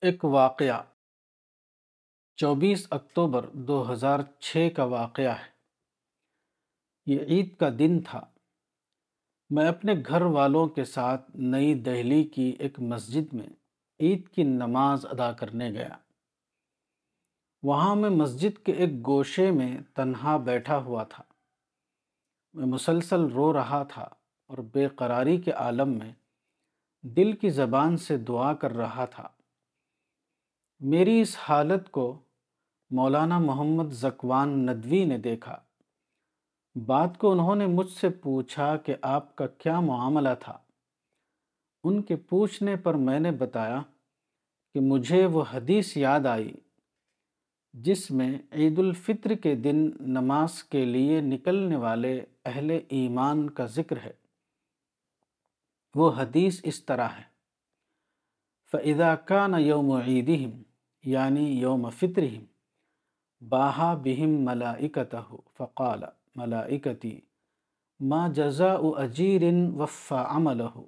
ایک واقعہ۔ چوبیس اکتوبر دو ہزار چھ کا واقعہ ہے۔ یہ عید کا دن تھا۔ میں اپنے گھر والوں کے ساتھ نئی دہلی کی ایک مسجد میں عید کی نماز ادا کرنے گیا۔ وہاں میں مسجد کے ایک گوشے میں تنہا بیٹھا ہوا تھا۔ میں مسلسل رو رہا تھا اور بے قراری کے عالم میں دل کی زبان سے دعا کر رہا تھا۔ میری اس حالت کو مولانا محمد زکوان ندوی نے دیکھا۔ بات کو انہوں نے مجھ سے پوچھا کہ آپ کا کیا معاملہ تھا۔ ان کے پوچھنے پر میں نے بتایا کہ مجھے وہ حدیث یاد آئی جس میں عید الفطر کے دن نماز کے لیے نکلنے والے اہل ایمان کا ذکر ہے۔ وہ حدیث اس طرح ہے۔ فَإِذَا كَانَ يَوْمُ عِيدِهِمْ یعنی یوم فطرہم، باہا بہم ملائکتہ فقال ملائکتی، ما جزاء اجیر وفا عملہ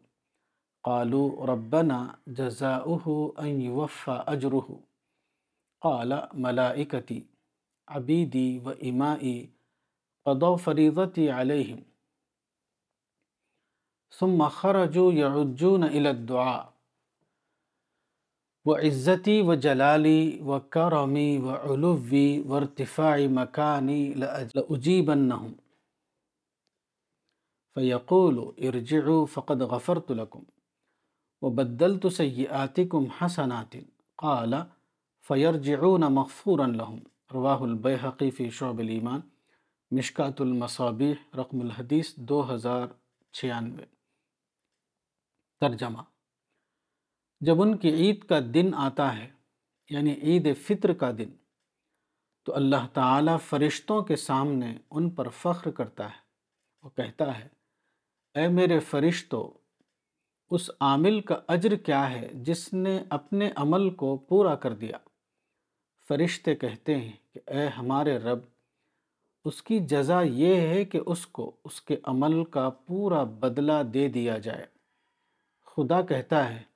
قالوا ربنا جزاؤه ان يوفى اجره قال ملائکتی، عبیدی و امائی قضوا فریضتی علیہم، ثم خرجوا يعجون الى الدعاء۔ و عزتی و جلالی و کرمی و علوی و ارتفاع مکانی لأجیبنہم. فیقول ارجعوا فقد غفرت لکم وبدلت سیئاتکم حسنات. قال فیرجعون مغفورا لهم. رواہ البیحقی فی شعب الایمان. مشکات المصابیح، رقم الحدیث دو ہزار چھیانوے. ترجمہ جب ان کی عید کا دن آتا ہے یعنی عید فطر کا دن، تو اللہ تعالیٰ فرشتوں کے سامنے ان پر فخر کرتا ہے۔ وہ کہتا ہے، اے میرے فرشتوں اس عامل کا اجر کیا ہے جس نے اپنے عمل کو پورا کر دیا؟ فرشتے کہتے ہیں کہ، اے ہمارے رب، اس کی جزا یہ ہے کہ اس کو اس کے عمل کا پورا بدلہ دے دیا جائے۔ خدا کہتا ہے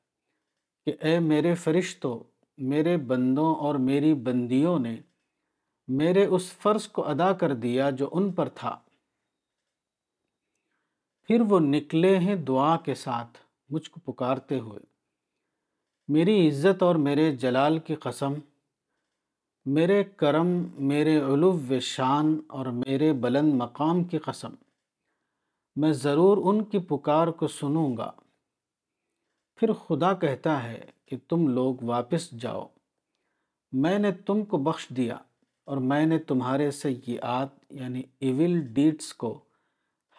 کہ اے میرے فرشتوں میرے بندوں اور میری بندیوں نے میرے اس فرض کو ادا کر دیا جو ان پر تھا۔ پھر وہ نکلے ہیں دعا کے ساتھ مجھ کو پکارتے ہوئے۔ میری عزت اور میرے جلال کی قسم، میرے کرم، میرے علو و شان اور میرے بلند مقام کی قسم۔ میں ضرور ان کی پکار کو سنوں گا۔ پھر خدا کہتا ہے کہ تم لوگ واپس جاؤ۔ میں نے تم کو بخش دیا اور میں نے تمہارے سیئات یعنی ایول ڈیٹس کو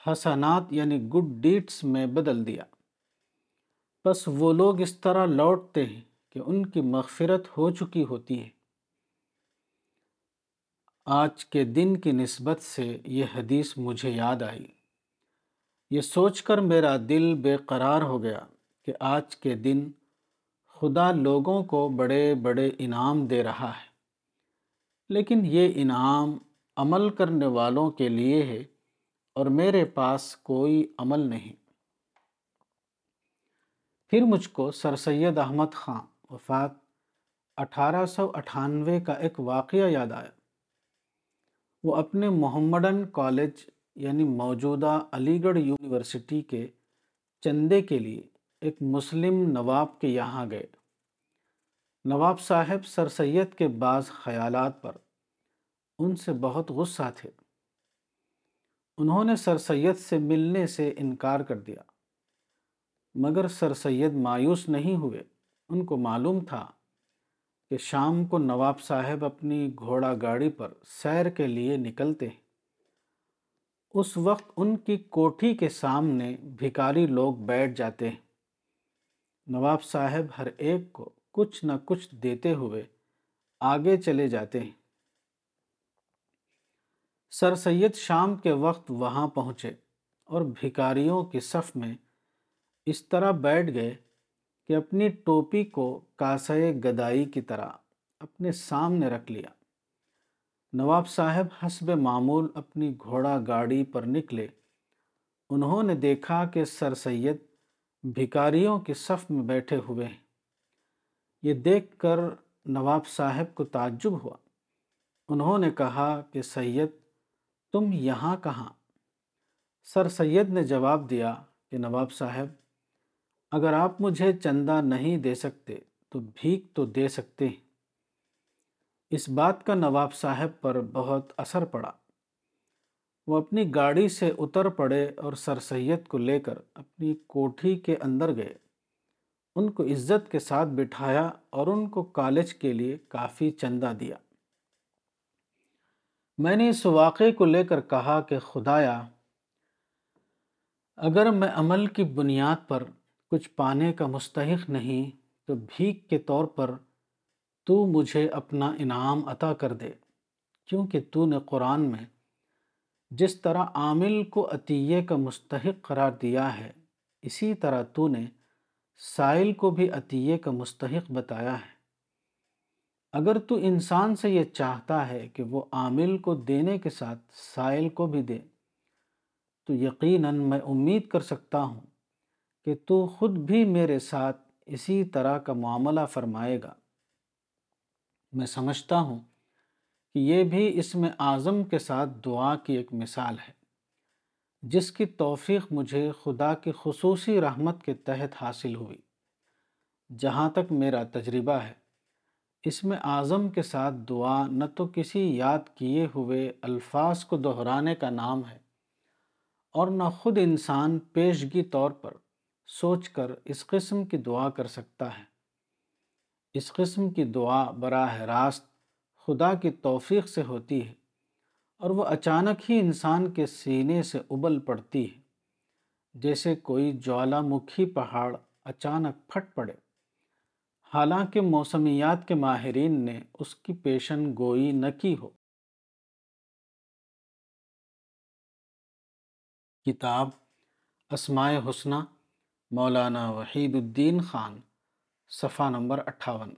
حسنات یعنی گڈ ڈیٹس میں بدل دیا۔ بس وہ لوگ اس طرح لوٹتے ہیں کہ ان کی مغفرت ہو چکی ہوتی ہے۔ آج کے دن کی نسبت سے یہ حدیث مجھے یاد آئی۔ یہ سوچ کر میرا دل بے قرار ہو گیا۔ کہ آج کے دن خدا لوگوں کو بڑے بڑے انعام دے رہا ہے۔ لیکن یہ انعام عمل کرنے والوں کے لیے ہے اور میرے پاس کوئی عمل نہیں۔ پھر مجھ کو سر سید احمد خان، وفات اٹھارہ سو اٹھانوے کا ایک واقعہ یاد آیا۔ وہ اپنے محمدن کالج یعنی موجودہ علی گڑھ یونیورسٹی کے چندے کے لیے ایک مسلم نواب کے یہاں گئے۔ نواب صاحب سر سید کے بعض خیالات پر ان سے بہت غصہ تھے۔ انہوں نے سر سید سے ملنے سے انکار کر دیا۔ مگر سر سید مایوس نہیں ہوئے۔ ان کو معلوم تھا کہ شام کو نواب صاحب اپنی گھوڑا گاڑی پر سیر کے لیے نکلتے ہیں۔ اس وقت ان کی کوٹھی کے سامنے بھکاری لوگ بیٹھ جاتے ہیں۔ نواب صاحب ہر ایک کو کچھ نہ کچھ دیتے ہوئے آگے چلے جاتے ہیں۔ سر سید شام کے وقت وہاں پہنچے اور بھکاریوں کی صف میں اس طرح بیٹھ گئے کہ اپنی ٹوپی کو کاسے گدائی کی طرح اپنے سامنے رکھ لیا۔ نواب صاحب حسب معمول اپنی گھوڑا گاڑی پر نکلے۔ انہوں نے دیکھا کہ سر سید بھکاریوں کی صف میں بیٹھے ہوئے ہیں۔ یہ دیکھ کر نواب صاحب کو تعجب ہوا۔ انہوں نے کہا کہ سید، تم یہاں کہاں؟ سر سید نے جواب دیا کہ نواب صاحب، اگر آپ مجھے چندہ نہیں دے سکتے تو بھیک تو دے سکتے ہیں۔ اس بات کا نواب صاحب پر بہت اثر پڑا۔ وہ اپنی گاڑی سے اتر پڑے اور سر سید کو لے کر اپنی کوٹھی کے اندر گئے۔ ان کو عزت کے ساتھ بٹھایا اور ان کو کالج کے لیے کافی چندہ دیا۔ میں نے اس واقعے کو لے کر کہا کہ خدایا، اگر میں عمل کی بنیاد پر کچھ پانے کا مستحق نہیں، تو بھیک کے طور پر تو مجھے اپنا انعام عطا کر دے، کیونکہ تو نے قرآن میں جس طرح عامل کو عطیے کا مستحق قرار دیا ہے، اسی طرح تو نے سائل کو بھی عطیے کا مستحق بتایا ہے۔ اگر تو انسان سے یہ چاہتا ہے کہ وہ عامل کو دینے کے ساتھ سائل کو بھی دے، تو یقیناً میں امید کر سکتا ہوں کہ تو خود بھی میرے ساتھ اسی طرح کا معاملہ فرمائے گا۔ میں سمجھتا ہوں کہ یہ بھی اس میں اعظم کے ساتھ دعا کی ایک مثال ہے، جس کی توفیق مجھے خدا کی خصوصی رحمت کے تحت حاصل ہوئی۔ جہاں تک میرا تجربہ ہے اس میں اعظم کے ساتھ دعا نہ تو کسی یاد کیے ہوئے الفاظ کو دہرانے کا نام ہے، اور نہ خود انسان پیشگی طور پر سوچ کر اس قسم کی دعا کر سکتا ہے۔ اس قسم کی دعا براہ راست خدا کی توفیق سے ہوتی ہے اور وہ اچانک ہی انسان کے سینے سے ابل پڑتی ہے۔ جیسے کوئی جوالا مکھی پہاڑ اچانک پھٹ پڑے۔ حالانکہ موسمیات کے ماہرین نے اس کی پیشن گوئی نہ کی ہو۔ کتاب اسماء حسنہ مولانا وحید الدین خان، صفحہ نمبر اٹھاون۔